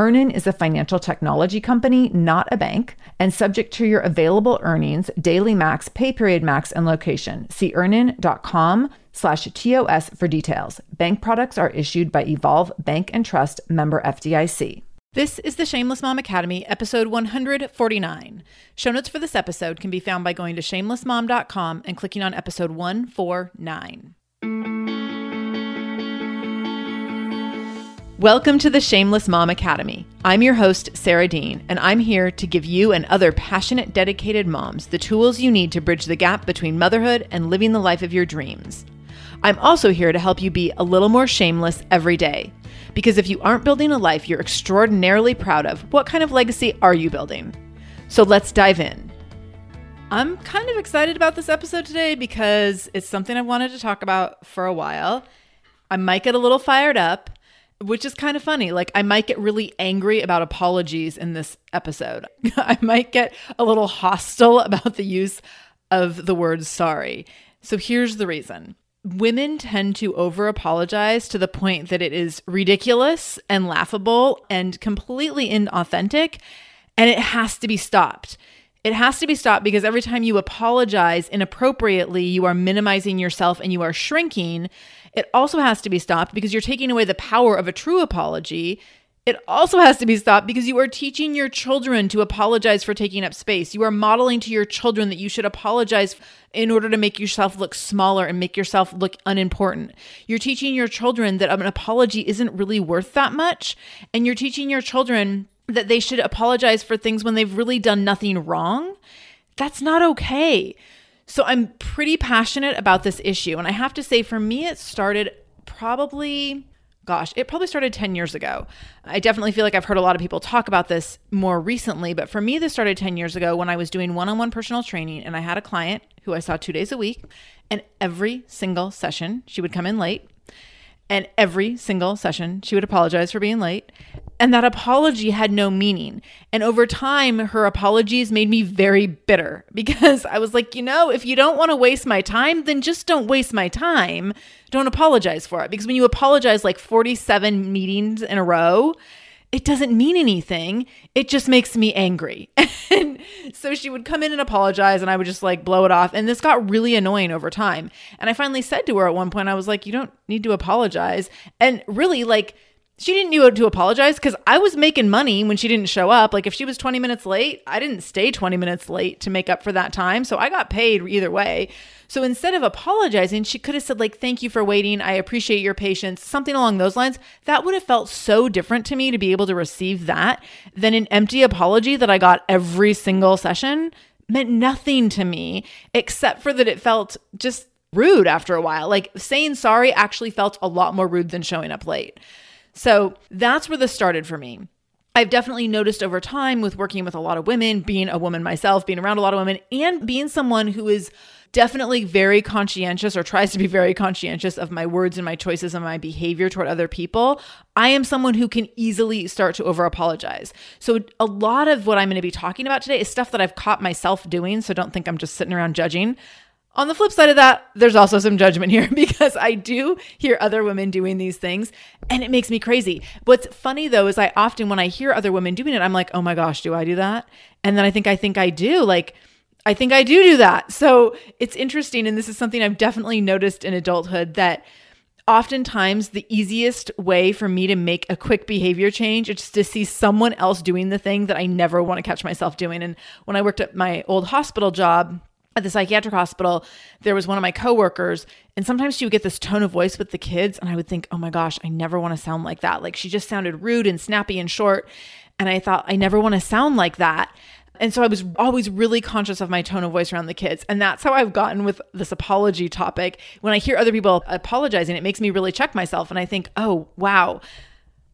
EarnIn is a financial technology company, not a bank, and subject to your available earnings, daily max, pay period max, and location. See earnin.com slash TOS for details. Bank products are issued by Evolve Bank and Trust member FDIC. This is the Shameless Mom Academy, episode 149. Show notes for this episode can be found by going to shamelessmom.com and clicking on episode 149. Welcome to the Shameless Mom Academy. I'm your host, Sarah Dean, and I'm here to give you and other passionate, dedicated moms the tools you need to bridge the gap between motherhood and living the life of your dreams. I'm also here to help you be a little more shameless every day. Because if you aren't building a life you're extraordinarily proud of, what kind of legacy are you building? So let's dive in. I'm kind of excited about this episode today because it's something I've wanted to talk about for a while. I might get a little fired up which is kind of funny. Like, I might get really angry about apologies in this episode. I might get a little hostile about the use of the word sorry. So, here's the reason women tend to over apologize to the point that it is ridiculous and laughable and completely inauthentic, and it has to be stopped. It has to be stopped because every time you apologize inappropriately, you are minimizing yourself and you are shrinking. It also has to be stopped because you're taking away the power of a true apology. It also has to be stopped because you are teaching your children to apologize for taking up space. You are modeling to your children that you should apologize in order to make yourself look smaller and make yourself look unimportant. You're teaching your children that an apology isn't really worth that much. And you're teaching your children that they should apologize for things when they've really done nothing wrong. That's not okay. So I'm pretty passionate about this issue. And I have to say, for me, it started probably, gosh, it probably started 10 years ago. I definitely feel like I've heard a lot of people talk about this more recently. But for me, this started 10 years ago when I was doing one on one personal training and I had a client who I saw two days a week. And every single session, she would come in late. And every single session, she would apologize for being late. And that apology had no meaning. And over time, her apologies made me very bitter because I was like, you know, if you don't want to waste my time, then just don't waste my time. Don't apologize for it. Because when you apologize like 47 meetings in a row, it doesn't mean anything. It just makes me angry. and so she would come in and apologize, and I would just like blow it off. And this got really annoying over time. And I finally said to her at one point, I was like, you don't need to apologize. And really, like, she didn't know to apologize because I was making money when she didn't show up. Like if she was 20 minutes late, I didn't stay 20 minutes late to make up for that time. So I got paid either way. So instead of apologizing, she could have said, like, thank you for waiting. I appreciate your patience, something along those lines. That would have felt so different to me to be able to receive that than an empty apology that I got every single session meant nothing to me except for that it felt just rude after a while. Like saying sorry actually felt a lot more rude than showing up late. So that's where this started for me. I've definitely noticed over time with working with a lot of women, being a woman myself, being around a lot of women, and being someone who is definitely very conscientious or tries to be very conscientious of my words and my choices and my behavior toward other people, I am someone who can easily start to over apologize. So, a lot of what I'm going to be talking about today is stuff that I've caught myself doing. So, don't think I'm just sitting around judging. On the flip side of that, there's also some judgment here because I do hear other women doing these things and it makes me crazy. What's funny though is I often, when I hear other women doing it, I'm like, oh my gosh, do I do that? And then I think I think I do. Like, I think I do do that. So it's interesting. And this is something I've definitely noticed in adulthood that oftentimes the easiest way for me to make a quick behavior change is to see someone else doing the thing that I never want to catch myself doing. And when I worked at my old hospital job, at the psychiatric hospital, there was one of my coworkers, and sometimes she would get this tone of voice with the kids, and I would think, oh my gosh, I never want to sound like that. Like she just sounded rude and snappy and short. And I thought, I never want to sound like that. And so I was always really conscious of my tone of voice around the kids. And that's how I've gotten with this apology topic. When I hear other people apologizing, it makes me really check myself. And I think, oh, wow,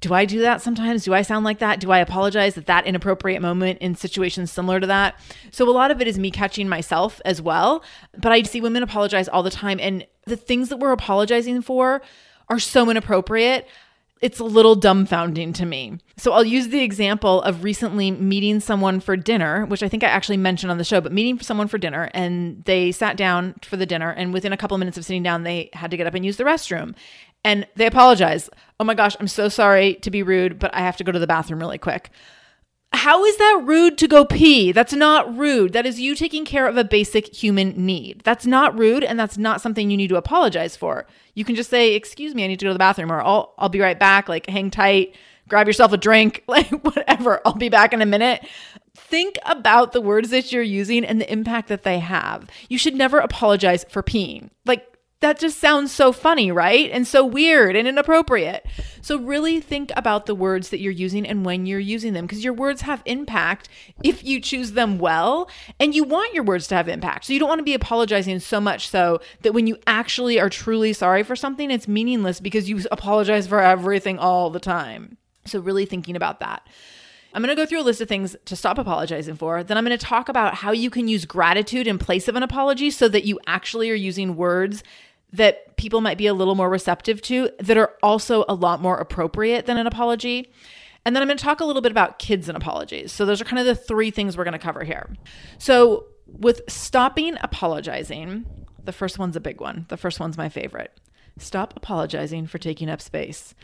do I do that sometimes? Do I sound like that? Do I apologize at that inappropriate moment in situations similar to that? So a lot of it is me catching myself as well. But I see women apologize all the time. And the things that we're apologizing for are so inappropriate it's a little dumbfounding to me. So I'll use the example of recently meeting someone for dinner, which I think I actually mentioned on the show, but meeting someone for dinner and they sat down for the dinner and within a couple of minutes of sitting down they had to get up and use the restroom. And they apologized. Oh my gosh, I'm so sorry to be rude, but I have to go to the bathroom really quick. How is that rude to go pee? That's not rude. That is you taking care of a basic human need. That's not rude and that's not something you need to apologize for. You can just say, "Excuse me, I need to go to the bathroom," or "I'll I'll be right back." Like hang tight, grab yourself a drink, like whatever. I'll be back in a minute. Think about the words that you're using and the impact that they have. You should never apologize for peeing. Like that just sounds so funny, right? And so weird and inappropriate. So, really think about the words that you're using and when you're using them because your words have impact if you choose them well. And you want your words to have impact. So, you don't want to be apologizing so much so that when you actually are truly sorry for something, it's meaningless because you apologize for everything all the time. So, really thinking about that. I'm going to go through a list of things to stop apologizing for. Then I'm going to talk about how you can use gratitude in place of an apology so that you actually are using words that people might be a little more receptive to that are also a lot more appropriate than an apology. And then I'm going to talk a little bit about kids and apologies. So those are kind of the three things we're going to cover here. So with stopping apologizing, the first one's a big one. The first one's my favorite. Stop apologizing for taking up space.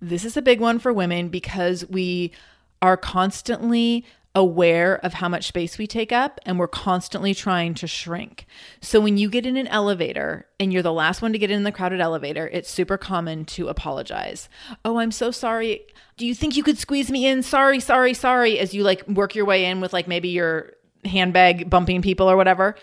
This is a big one for women because we are constantly aware of how much space we take up and we're constantly trying to shrink. So when you get in an elevator and you're the last one to get in the crowded elevator, it's super common to apologize. Oh, I'm so sorry. Do you think you could squeeze me in? Sorry, sorry, sorry as you like work your way in with like maybe your handbag bumping people or whatever.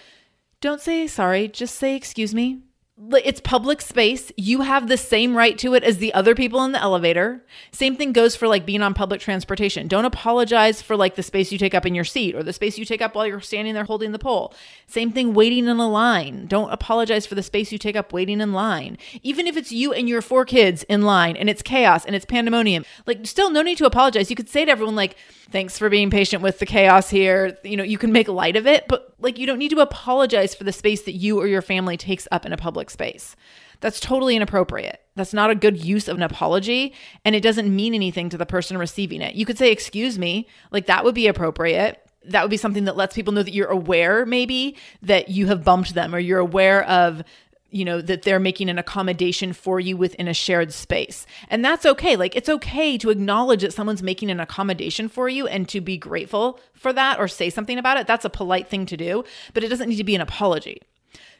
Don't say sorry, just say excuse me it's public space. You have the same right to it as the other people in the elevator. Same thing goes for like being on public transportation. Don't apologize for like the space you take up in your seat or the space you take up while you're standing there holding the pole. Same thing waiting in a line. Don't apologize for the space you take up waiting in line. Even if it's you and your four kids in line and it's chaos and it's pandemonium. Like still no need to apologize. You could say to everyone like thanks for being patient with the chaos here. You know, you can make light of it, but like you don't need to apologize for the space that you or your family takes up in a public public space. That's totally inappropriate. That's not a good use of an apology, and it doesn't mean anything to the person receiving it. You could say, Excuse me, like that would be appropriate. That would be something that lets people know that you're aware, maybe, that you have bumped them, or you're aware of you know that they're making an accommodation for you within a shared space and that's okay like it's okay to acknowledge that someone's making an accommodation for you and to be grateful for that or say something about it that's a polite thing to do but it doesn't need to be an apology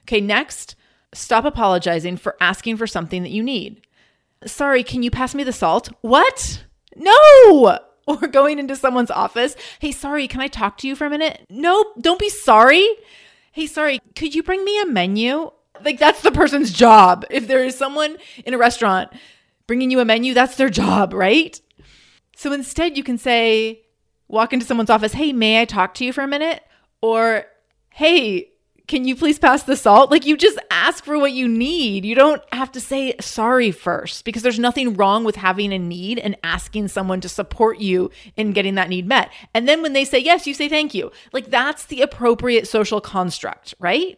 okay next Stop apologizing for asking for something that you need. Sorry, can you pass me the salt? What? No! Or going into someone's office. Hey, sorry, can I talk to you for a minute? No, don't be sorry. Hey, sorry, could you bring me a menu? Like, that's the person's job. If there is someone in a restaurant bringing you a menu, that's their job, right? So instead, you can say, walk into someone's office, hey, may I talk to you for a minute? Or, hey, can you please pass the salt? Like you just ask for what you need. You don't have to say sorry first because there's nothing wrong with having a need and asking someone to support you in getting that need met. And then when they say yes, you say thank you. Like that's the appropriate social construct, right?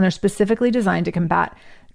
and they're specifically designed to combat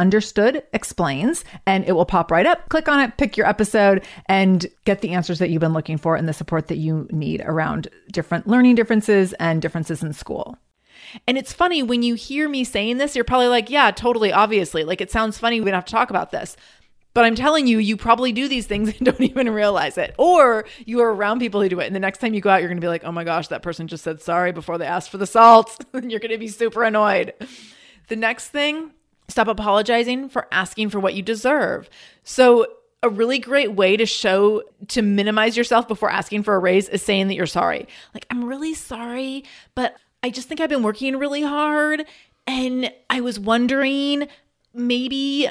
Understood Explains, and it will pop right up. Click on it, pick your episode, and get the answers that you've been looking for and the support that you need around different learning differences and differences in school. And it's funny when you hear me saying this, you're probably like, yeah, totally, obviously. Like it sounds funny. We don't have to talk about this. But I'm telling you, you probably do these things and don't even realize it. Or you are around people who do it. And the next time you go out, you're going to be like, oh my gosh, that person just said sorry before they asked for the salt. and you're going to be super annoyed. The next thing, stop apologizing for asking for what you deserve. So, a really great way to show to minimize yourself before asking for a raise is saying that you're sorry. Like, I'm really sorry, but I just think I've been working really hard and I was wondering maybe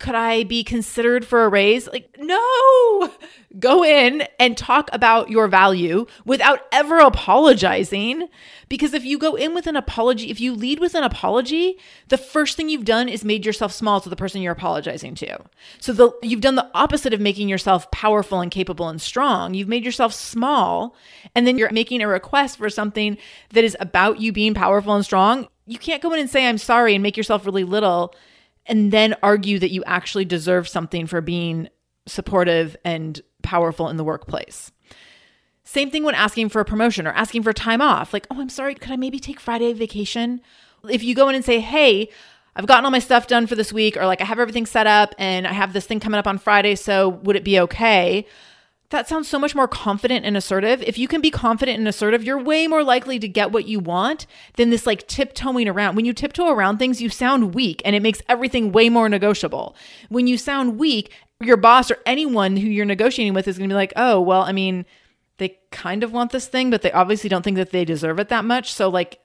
could I be considered for a raise? Like, no, go in and talk about your value without ever apologizing. Because if you go in with an apology, if you lead with an apology, the first thing you've done is made yourself small to the person you're apologizing to. So the, you've done the opposite of making yourself powerful and capable and strong. You've made yourself small, and then you're making a request for something that is about you being powerful and strong. You can't go in and say, I'm sorry, and make yourself really little and then argue that you actually deserve something for being supportive and powerful in the workplace. Same thing when asking for a promotion or asking for time off. Like, oh, I'm sorry, could I maybe take Friday vacation? If you go in and say, hey, I've gotten all my stuff done for this week, or like I have everything set up and I have this thing coming up on Friday, so would it be okay? That sounds so much more confident and assertive. If you can be confident and assertive, you're way more likely to get what you want than this like tiptoeing around. When you tiptoe around things, you sound weak and it makes everything way more negotiable. When you sound weak, your boss or anyone who you're negotiating with is going to be like, oh, well, I mean, they kind of want this thing, but they obviously don't think that they deserve it that much. So, like,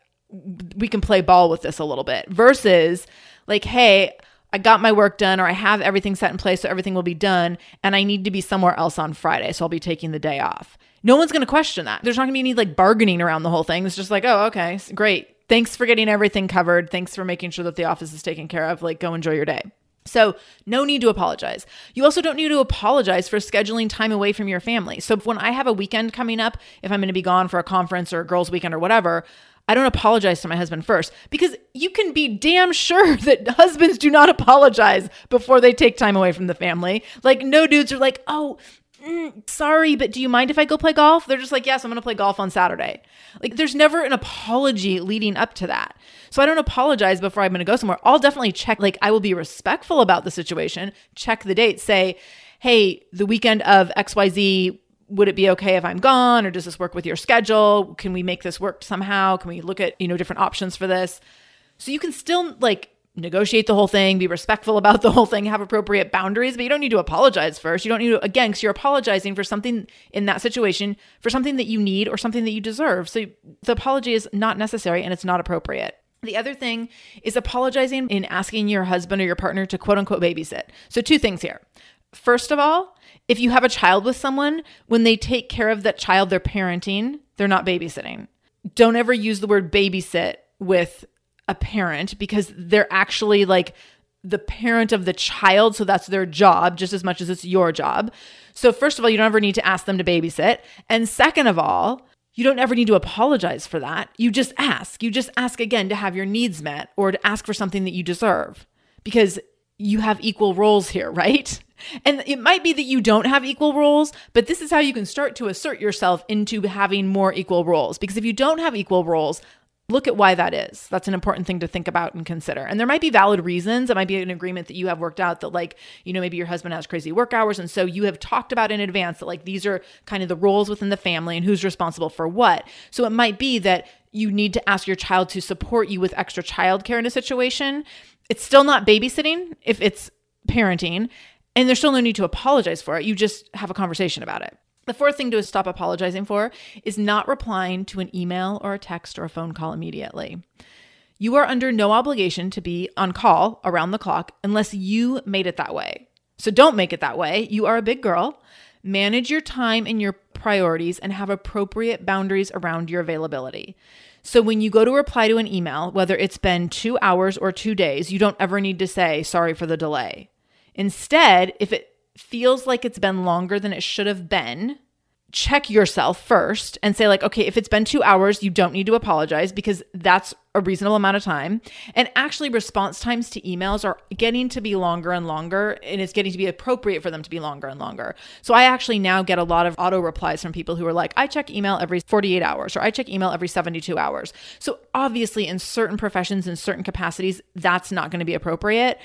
we can play ball with this a little bit versus like, hey, I got my work done or I have everything set in place so everything will be done and I need to be somewhere else on Friday. So I'll be taking the day off. No one's going to question that. There's not going to be any like bargaining around the whole thing. It's just like, oh, okay, great. Thanks for getting everything covered. Thanks for making sure that the office is taken care of. Like, go enjoy your day. So, no need to apologize. You also don't need to apologize for scheduling time away from your family. So, when I have a weekend coming up, if I'm going to be gone for a conference or a girls' weekend or whatever, I don't apologize to my husband first because you can be damn sure that husbands do not apologize before they take time away from the family. Like, no dudes are like, oh, mm, sorry, but do you mind if I go play golf? They're just like, yes, I'm going to play golf on Saturday. Like, there's never an apology leading up to that. So I don't apologize before I'm going to go somewhere. I'll definitely check, like, I will be respectful about the situation, check the date, say, hey, the weekend of XYZ, would it be okay if I'm gone or does this work with your schedule? Can we make this work somehow? Can we look at, you know, different options for this? So you can still like negotiate the whole thing, be respectful about the whole thing, have appropriate boundaries, but you don't need to apologize first. You don't need to, again, because you're apologizing for something in that situation, for something that you need or something that you deserve. So the apology is not necessary and it's not appropriate. The other thing is apologizing in asking your husband or your partner to quote unquote babysit. So, two things here. First of all, if you have a child with someone, when they take care of that child they're parenting, they're not babysitting. Don't ever use the word babysit with a parent because they're actually like the parent of the child. So that's their job just as much as it's your job. So, first of all, you don't ever need to ask them to babysit. And second of all, you don't ever need to apologize for that. You just ask. You just ask again to have your needs met or to ask for something that you deserve because you have equal roles here, right? And it might be that you don't have equal roles, but this is how you can start to assert yourself into having more equal roles. Because if you don't have equal roles, look at why that is. That's an important thing to think about and consider. And there might be valid reasons. It might be an agreement that you have worked out that, like, you know, maybe your husband has crazy work hours. And so you have talked about in advance that, like, these are kind of the roles within the family and who's responsible for what. So it might be that you need to ask your child to support you with extra childcare in a situation. It's still not babysitting if it's parenting. And there's still no need to apologize for it. You just have a conversation about it. The fourth thing to stop apologizing for is not replying to an email or a text or a phone call immediately. You are under no obligation to be on call around the clock unless you made it that way. So don't make it that way. You are a big girl. Manage your time and your priorities and have appropriate boundaries around your availability. So when you go to reply to an email, whether it's been two hours or two days, you don't ever need to say, sorry for the delay. Instead, if it feels like it's been longer than it should have been, check yourself first and say like okay if it's been 2 hours you don't need to apologize because that's a reasonable amount of time. And actually response times to emails are getting to be longer and longer and it's getting to be appropriate for them to be longer and longer. So i actually now get a lot of auto replies from people who are like i check email every 48 hours or i check email every 72 hours. So obviously in certain professions in certain capacities that's not going to be appropriate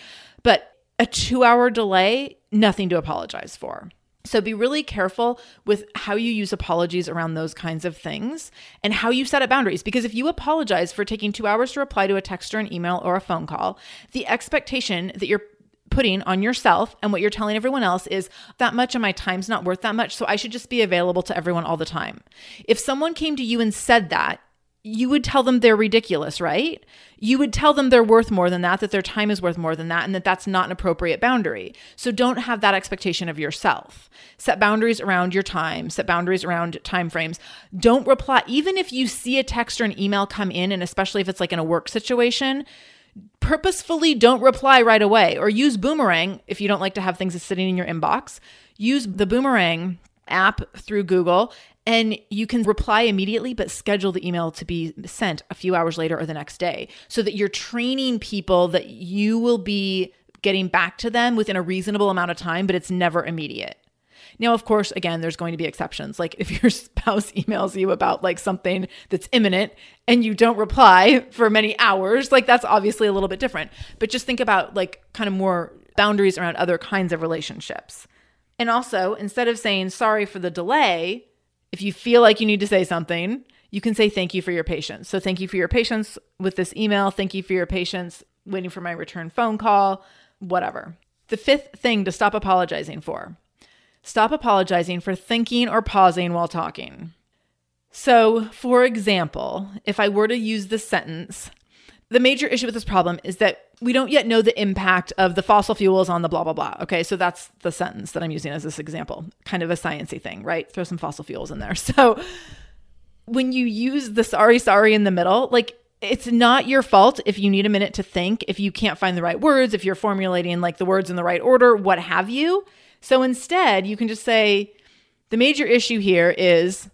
but a two hour delay, nothing to apologize for. So be really careful with how you use apologies around those kinds of things and how you set up boundaries. Because if you apologize for taking two hours to reply to a text or an email or a phone call, the expectation that you're putting on yourself and what you're telling everyone else is that much of my time's not worth that much. So I should just be available to everyone all the time. If someone came to you and said that, you would tell them they're ridiculous, right? You would tell them they're worth more than that, that their time is worth more than that, and that that's not an appropriate boundary. So don't have that expectation of yourself. Set boundaries around your time, set boundaries around time frames. Don't reply, even if you see a text or an email come in, and especially if it's like in a work situation, purposefully don't reply right away or use Boomerang if you don't like to have things sitting in your inbox. Use the Boomerang app through Google and you can reply immediately, but schedule the email to be sent a few hours later or the next day so that you're training people that you will be getting back to them within a reasonable amount of time, but it's never immediate. Now, of course, again, there's going to be exceptions. Like if your spouse emails you about like something that's imminent and you don't reply for many hours, like that's obviously a little bit different. But just think about like kind of more boundaries around other kinds of relationships. And also, instead of saying sorry for the delay, if you feel like you need to say something, you can say thank you for your patience. So, thank you for your patience with this email. Thank you for your patience waiting for my return phone call, whatever. The fifth thing to stop apologizing for stop apologizing for thinking or pausing while talking. So, for example, if I were to use this sentence, the major issue with this problem is that we don't yet know the impact of the fossil fuels on the blah blah blah. Okay, so that's the sentence that I'm using as this example, kind of a sciency thing, right? Throw some fossil fuels in there. So when you use the sorry sorry in the middle, like it's not your fault if you need a minute to think, if you can't find the right words, if you're formulating like the words in the right order, what have you. So instead, you can just say, the major issue here is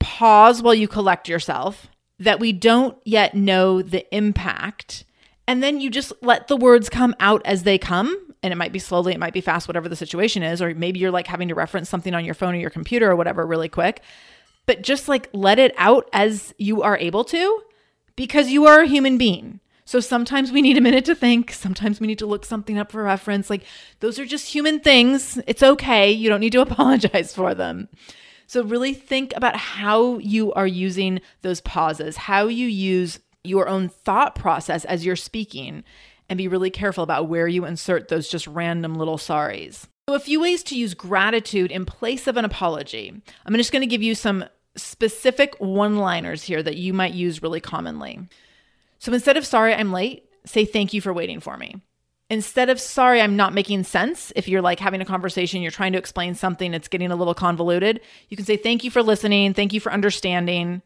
pause while you collect yourself, that we don't yet know the impact. And then you just let the words come out as they come. And it might be slowly, it might be fast, whatever the situation is. Or maybe you're like having to reference something on your phone or your computer or whatever really quick. But just like let it out as you are able to because you are a human being. So sometimes we need a minute to think. Sometimes we need to look something up for reference. Like those are just human things. It's okay. You don't need to apologize for them. So really think about how you are using those pauses, how you use your own thought process as you're speaking, and be really careful about where you insert those just random little sorries. So, a few ways to use gratitude in place of an apology. I'm just going to give you some specific one liners here that you might use really commonly. So instead of sorry, I'm late, say thank you for waiting for me. Instead of sorry, I'm not making sense, if you're like having a conversation, you're trying to explain something, it's getting a little convoluted, you can say thank you for listening, thank you for understanding.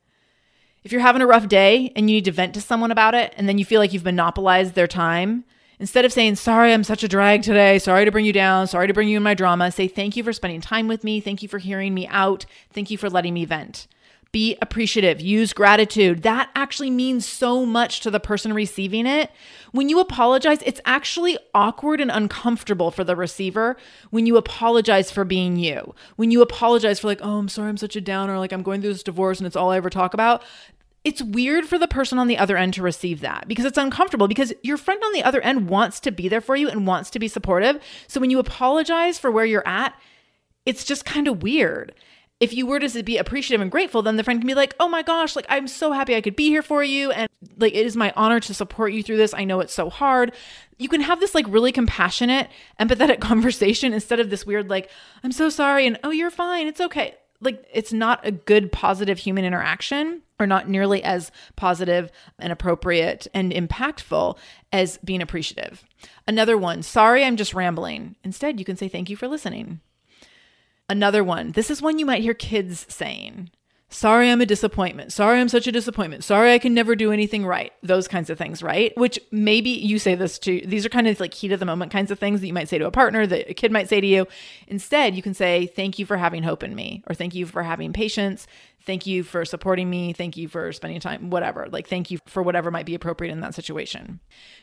If you're having a rough day and you need to vent to someone about it, and then you feel like you've monopolized their time, Instead of saying, sorry, I'm such a drag today, sorry to bring you down, sorry to bring you in my drama, say, thank you for spending time with me, thank you for hearing me out, thank you for letting me vent. Be appreciative, use gratitude. That actually means so much to the person receiving it. When you apologize, it's actually awkward and uncomfortable for the receiver when you apologize for being you. When you apologize for, like, oh, I'm sorry, I'm such a downer, like, I'm going through this divorce and it's all I ever talk about it's weird for the person on the other end to receive that because it's uncomfortable because your friend on the other end wants to be there for you and wants to be supportive. So when you apologize for where you're at, it's just kind of weird. If you were to be appreciative and grateful, then the friend can be like, "Oh my gosh, like I'm so happy I could be here for you and like it is my honor to support you through this. I know it's so hard." You can have this like really compassionate, empathetic conversation instead of this weird like, "I'm so sorry" and "Oh, you're fine. It's okay." Like it's not a good positive human interaction or not nearly as positive and appropriate and impactful as being appreciative. Another one, sorry, I'm just rambling. Instead, you can say thank you for listening. Another one, this is one you might hear kids saying. Sorry, I'm a disappointment. Sorry, I'm such a disappointment. Sorry, I can never do anything right. Those kinds of things, right? Which maybe you say this to, these are kind of like heat of the moment kinds of things that you might say to a partner, that a kid might say to you. Instead, you can say, Thank you for having hope in me, or thank you for having patience. Thank you for supporting me. Thank you for spending time, whatever. Like, thank you for whatever might be appropriate in that situation.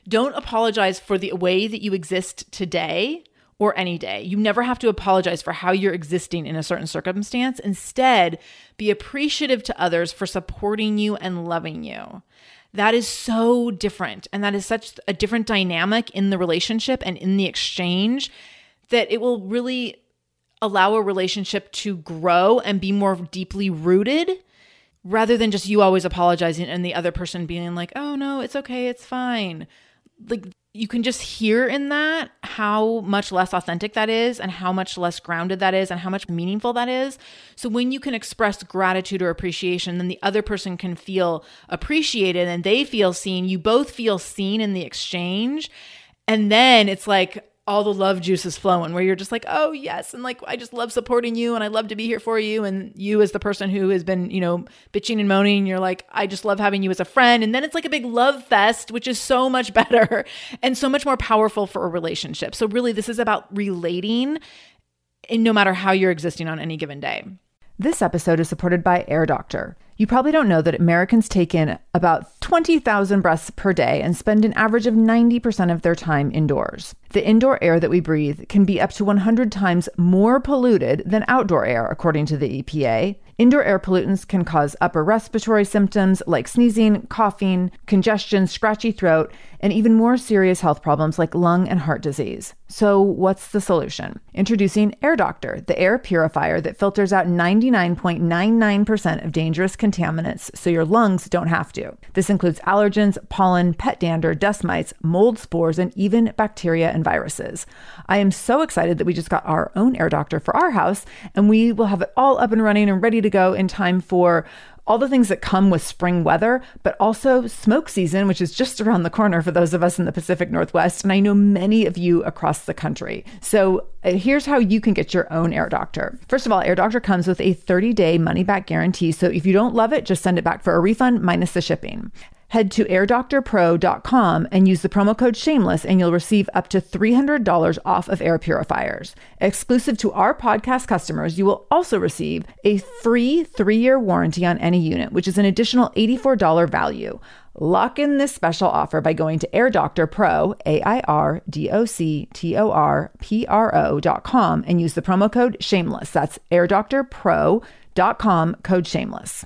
Don't apologize for the way that you exist today or any day. You never have to apologize for how you're existing in a certain circumstance. Instead, be appreciative to others for supporting you and loving you. That is so different. And that is such a different dynamic in the relationship and in the exchange that it will really allow a relationship to grow and be more deeply rooted rather than just you always apologizing and the other person being like, oh no, it's okay, it's fine. Like you can just hear in that how much less authentic that is and how much less grounded that is and how much meaningful that is. So when you can express gratitude or appreciation, then the other person can feel appreciated and they feel seen. You both feel seen in the exchange. And then it's like, all the love juices flowing where you're just like oh yes and like i just love supporting you and i love to be here for you and you as the person who has been you know bitching and moaning you're like i just love having you as a friend and then it's like a big love fest which is so much better and so much more powerful for a relationship. So really this is about relating and no matter how you're existing on any given day this episode is supported by air doctor you probably don't know that Americans take in about 20,000 breaths per day and spend an average of 90% of their time indoors. The indoor air that we breathe can be up to 100 times more polluted than outdoor air, according to the EPA. Indoor air pollutants can cause upper respiratory symptoms like sneezing, coughing, congestion, scratchy throat, and even more serious health problems like lung and heart disease. So, what's the solution? Introducing Air Doctor, the air purifier that filters out 99.99% of dangerous contaminants so your lungs don't have to. This includes allergens, pollen, pet dander, dust mites, mold spores, and even bacteria and viruses. I am so excited that we just got our own Air Doctor for our house, and we will have it all up and running and ready to go in time for all the things that come with spring weather, but also smoke season, which is just around the corner for those of us in the Pacific Northwest. And I know many of you across the country. So uh, here's how you can get your own Air Doctor. First of all, Air Doctor comes with a 30 day money back guarantee. So if you don't love it, just send it back for a refund minus the shipping. Head to airdoctorpro.com and use the promo code shameless and you'll receive up to $300 off of air purifiers. Exclusive to our podcast customers, you will also receive a free 3-year warranty on any unit, which is an additional $84 value. Lock in this special offer by going to Air Doctor Pro, A I R D O C T O R P R O.com and use the promo code shameless. That's airdoctorpro.com, code shameless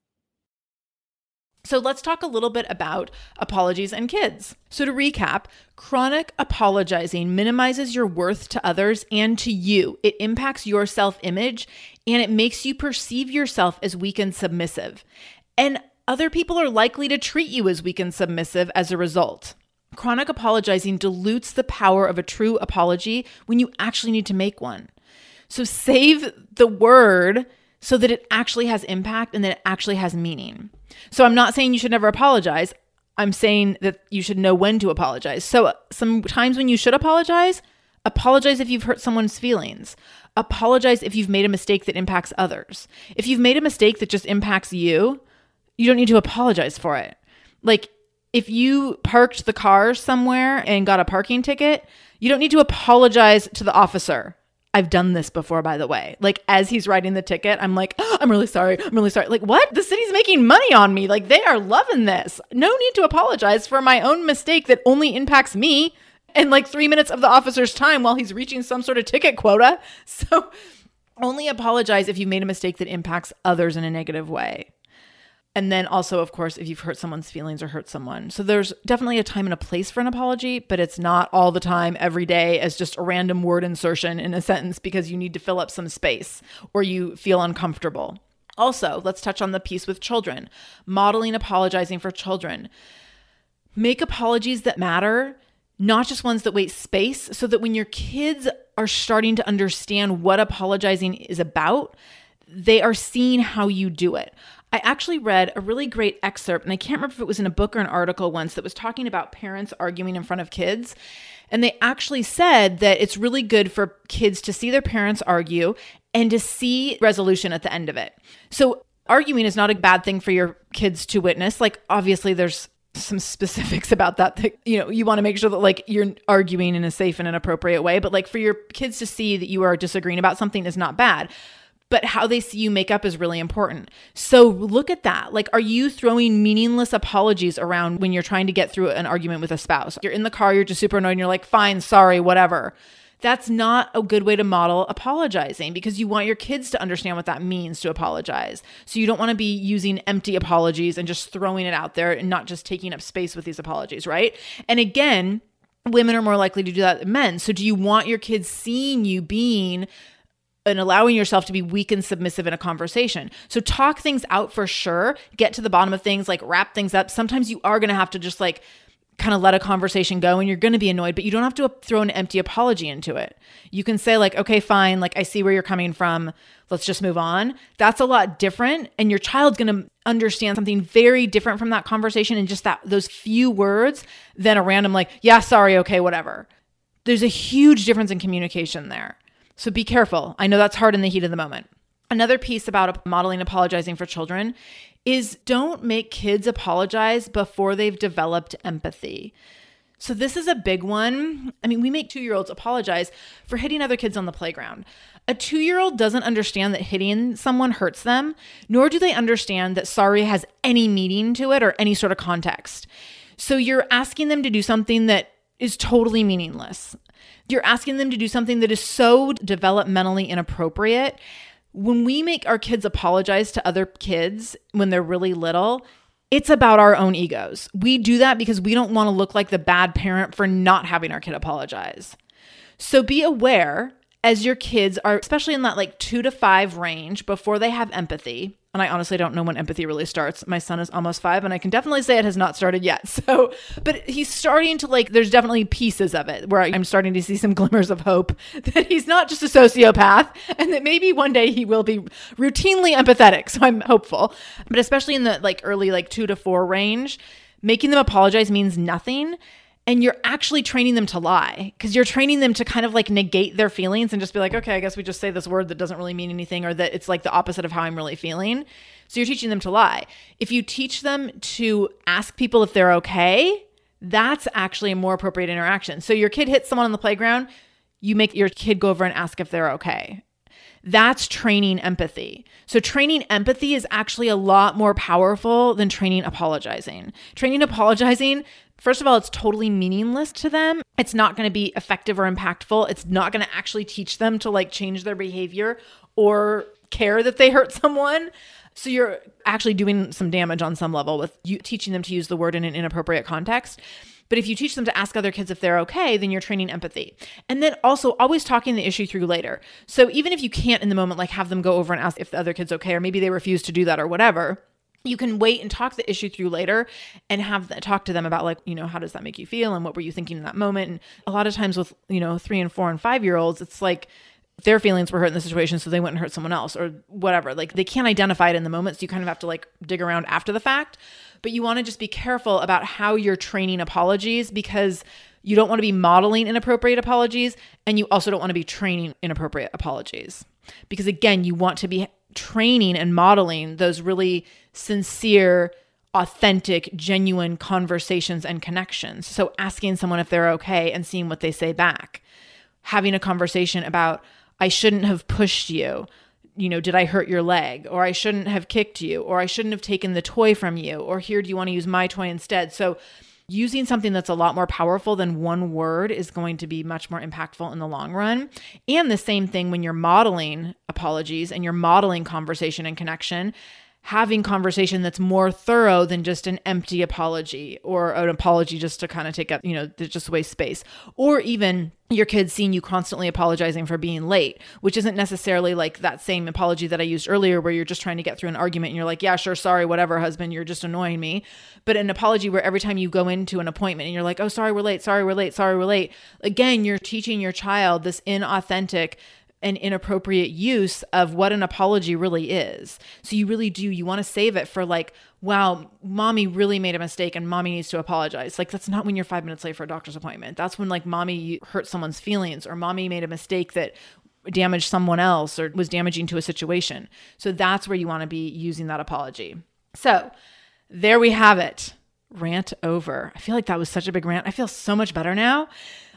So let's talk a little bit about apologies and kids. So to recap, chronic apologizing minimizes your worth to others and to you. It impacts your self image and it makes you perceive yourself as weak and submissive. And other people are likely to treat you as weak and submissive as a result. Chronic apologizing dilutes the power of a true apology when you actually need to make one. So save the word so that it actually has impact and that it actually has meaning. So I'm not saying you should never apologize. I'm saying that you should know when to apologize. So uh, sometimes when you should apologize, apologize if you've hurt someone's feelings. Apologize if you've made a mistake that impacts others. If you've made a mistake that just impacts you, you don't need to apologize for it. Like if you parked the car somewhere and got a parking ticket, you don't need to apologize to the officer I've done this before, by the way. Like, as he's writing the ticket, I'm like, oh, I'm really sorry. I'm really sorry. Like, what? The city's making money on me. Like, they are loving this. No need to apologize for my own mistake that only impacts me and like three minutes of the officer's time while he's reaching some sort of ticket quota. So, only apologize if you made a mistake that impacts others in a negative way. And then also, of course, if you've hurt someone's feelings or hurt someone. So there's definitely a time and a place for an apology, but it's not all the time, every day, as just a random word insertion in a sentence because you need to fill up some space or you feel uncomfortable. Also, let's touch on the piece with children modeling apologizing for children. Make apologies that matter, not just ones that wait space, so that when your kids are starting to understand what apologizing is about, they are seeing how you do it. I actually read a really great excerpt, and I can't remember if it was in a book or an article once that was talking about parents arguing in front of kids. And they actually said that it's really good for kids to see their parents argue and to see resolution at the end of it. So, arguing is not a bad thing for your kids to witness. Like, obviously, there's some specifics about that that you know you want to make sure that like you're arguing in a safe and an appropriate way but like for your kids to see that you are disagreeing about something is not bad but how they see you make up is really important. So look at that. Like, are you throwing meaningless apologies around when you're trying to get through an argument with a spouse? You're in the car, you're just super annoyed, and you're like, fine, sorry, whatever. That's not a good way to model apologizing because you want your kids to understand what that means to apologize. So you don't want to be using empty apologies and just throwing it out there and not just taking up space with these apologies, right? And again, women are more likely to do that than men. So do you want your kids seeing you being and allowing yourself to be weak and submissive in a conversation. So talk things out for sure, get to the bottom of things, like wrap things up. Sometimes you are going to have to just like kind of let a conversation go and you're going to be annoyed, but you don't have to throw an empty apology into it. You can say, like, okay, fine, like, I see where you're coming from. Let's just move on. That's a lot different. And your child's going to understand something very different from that conversation and just that, those few words than a random, like, yeah, sorry, okay, whatever. There's a huge difference in communication there. So be careful. I know that's hard in the heat of the moment. Another piece about modeling apologizing for children is don't make kids apologize before they've developed empathy. So, this is a big one. I mean, we make two year olds apologize for hitting other kids on the playground. A two year old doesn't understand that hitting someone hurts them, nor do they understand that sorry has any meaning to it or any sort of context. So, you're asking them to do something that is totally meaningless. You're asking them to do something that is so developmentally inappropriate when we make our kids apologize to other kids when they're really little, it's about our own egos. We do that because we don't want to look like the bad parent for not having our kid apologize. So be aware as your kids are, especially in that like two to five range, before they have empathy, and I honestly don't know when empathy really starts. My son is almost five, and I can definitely say it has not started yet. So, but he's starting to like, there's definitely pieces of it where I'm starting to see some glimmers of hope that he's not just a sociopath and that maybe one day he will be routinely empathetic. So I'm hopeful. But especially in the like early, like two to four range, making them apologize means nothing and you're actually training them to lie because you're training them to kind of like negate their feelings and just be like, okay, I guess we just say this word that doesn't really mean anything or that it's like the opposite of how I'm really feeling. So you're teaching them to lie. If you teach them to ask people if they're okay, that's actually a more appropriate interaction. So your kid hits someone on the playground, you make your kid go over and ask if they're okay. That's training empathy. So, training empathy is actually a lot more powerful than training apologizing. Training apologizing, First of all, it's totally meaningless to them. It's not going to be effective or impactful. It's not going to actually teach them to like change their behavior or care that they hurt someone. So you're actually doing some damage on some level with you teaching them to use the word in an inappropriate context. But if you teach them to ask other kids if they're okay, then you're training empathy. And then also always talking the issue through later. So even if you can't in the moment, like have them go over and ask if the other kid's okay, or maybe they refuse to do that or whatever, you can wait and talk the issue through later and have the, talk to them about like you know how does that make you feel and what were you thinking in that moment. And a lot of times with you know three and four and five year olds it's like their feelings were hurt in the situation so they went and hurt someone else or whatever. Like they can't identify it in the moment so you kind of have to like dig around after the fact. But you want to just be careful about how you're training apologies because you don't want to be modeling inappropriate apologies and you also don't want to be training inappropriate apologies. Because again you want to be training and modeling those really sincere, authentic, genuine conversations and connections. So asking someone if they're okay and seeing what they say back. Having a conversation about, I shouldn't have pushed you. You know, did I hurt your leg? Or I shouldn't have kicked you. Or I shouldn't have taken the toy from you. Or here, do you want to use my toy instead? So, using something that's a lot more powerful than one word is going to be much more impactful in the long run. And the same thing when you're modeling apologies and you're modeling conversation and connection having conversation that's more thorough than just an empty apology or an apology just to kind of take up, you know, just waste space. Or even your kids seeing you constantly apologizing for being late, which isn't necessarily like that same apology that I used earlier where you're just trying to get through an argument and you're like, yeah, sure, sorry, whatever, husband, you're just annoying me. But an apology where every time you go into an appointment and you're like, oh, sorry, we're late, sorry, we're late, sorry, we're late. Again, you're teaching your child this inauthentic an inappropriate use of what an apology really is. So you really do, you want to save it for like, wow, mommy really made a mistake and mommy needs to apologize. Like, that's not when you're five minutes late for a doctor's appointment. That's when like mommy hurt someone's feelings or mommy made a mistake that damaged someone else or was damaging to a situation. So that's where you want to be using that apology. So there we have it. Rant over. I feel like that was such a big rant. I feel so much better now.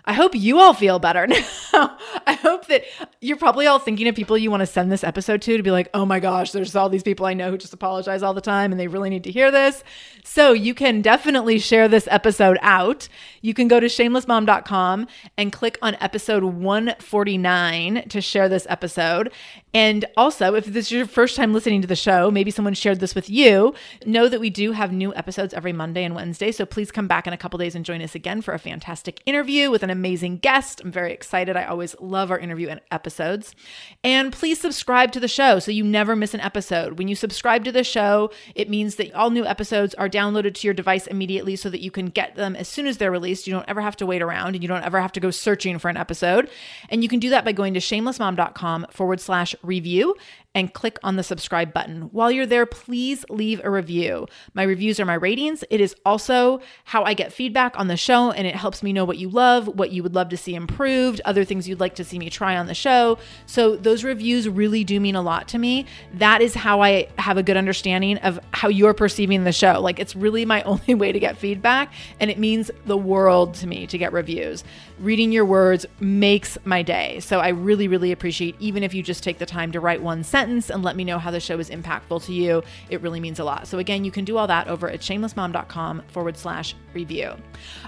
I hope you all feel better now. I hope that you're probably all thinking of people you want to send this episode to to be like, oh my gosh, there's all these people I know who just apologize all the time and they really need to hear this. So you can definitely share this episode out. You can go to shamelessmom.com and click on episode 149 to share this episode. And also, if this is your first time listening to the show, maybe someone shared this with you, know that we do have new episodes every Monday and Wednesday. So please come back in a couple days and join us again for a fantastic interview with an amazing guest. I'm very excited. I always love our interview episodes. And please subscribe to the show so you never miss an episode. When you subscribe to the show, it means that all new episodes are downloaded to your device immediately so that you can get them as soon as they're released. You don't ever have to wait around and you don't ever have to go searching for an episode. And you can do that by going to shamelessmom.com forward slash review and click on the subscribe button. While you're there, please leave a review. My reviews are my ratings. It is also how I get feedback on the show, and it helps me know what you love, what you would love to see improved, other things you'd like to see me try on the show. So, those reviews really do mean a lot to me. That is how I have a good understanding of how you're perceiving the show. Like, it's really my only way to get feedback, and it means the world to me to get reviews. Reading your words makes my day. So, I really, really appreciate even if you just take the time to write one sentence and let me know how the show is impactful to you. It really means a lot. So, again, you can do all that over at shamelessmom.com forward slash review.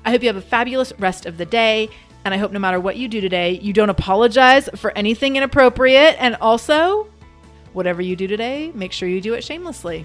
I hope you have a fabulous rest of the day. And I hope no matter what you do today, you don't apologize for anything inappropriate. And also, whatever you do today, make sure you do it shamelessly.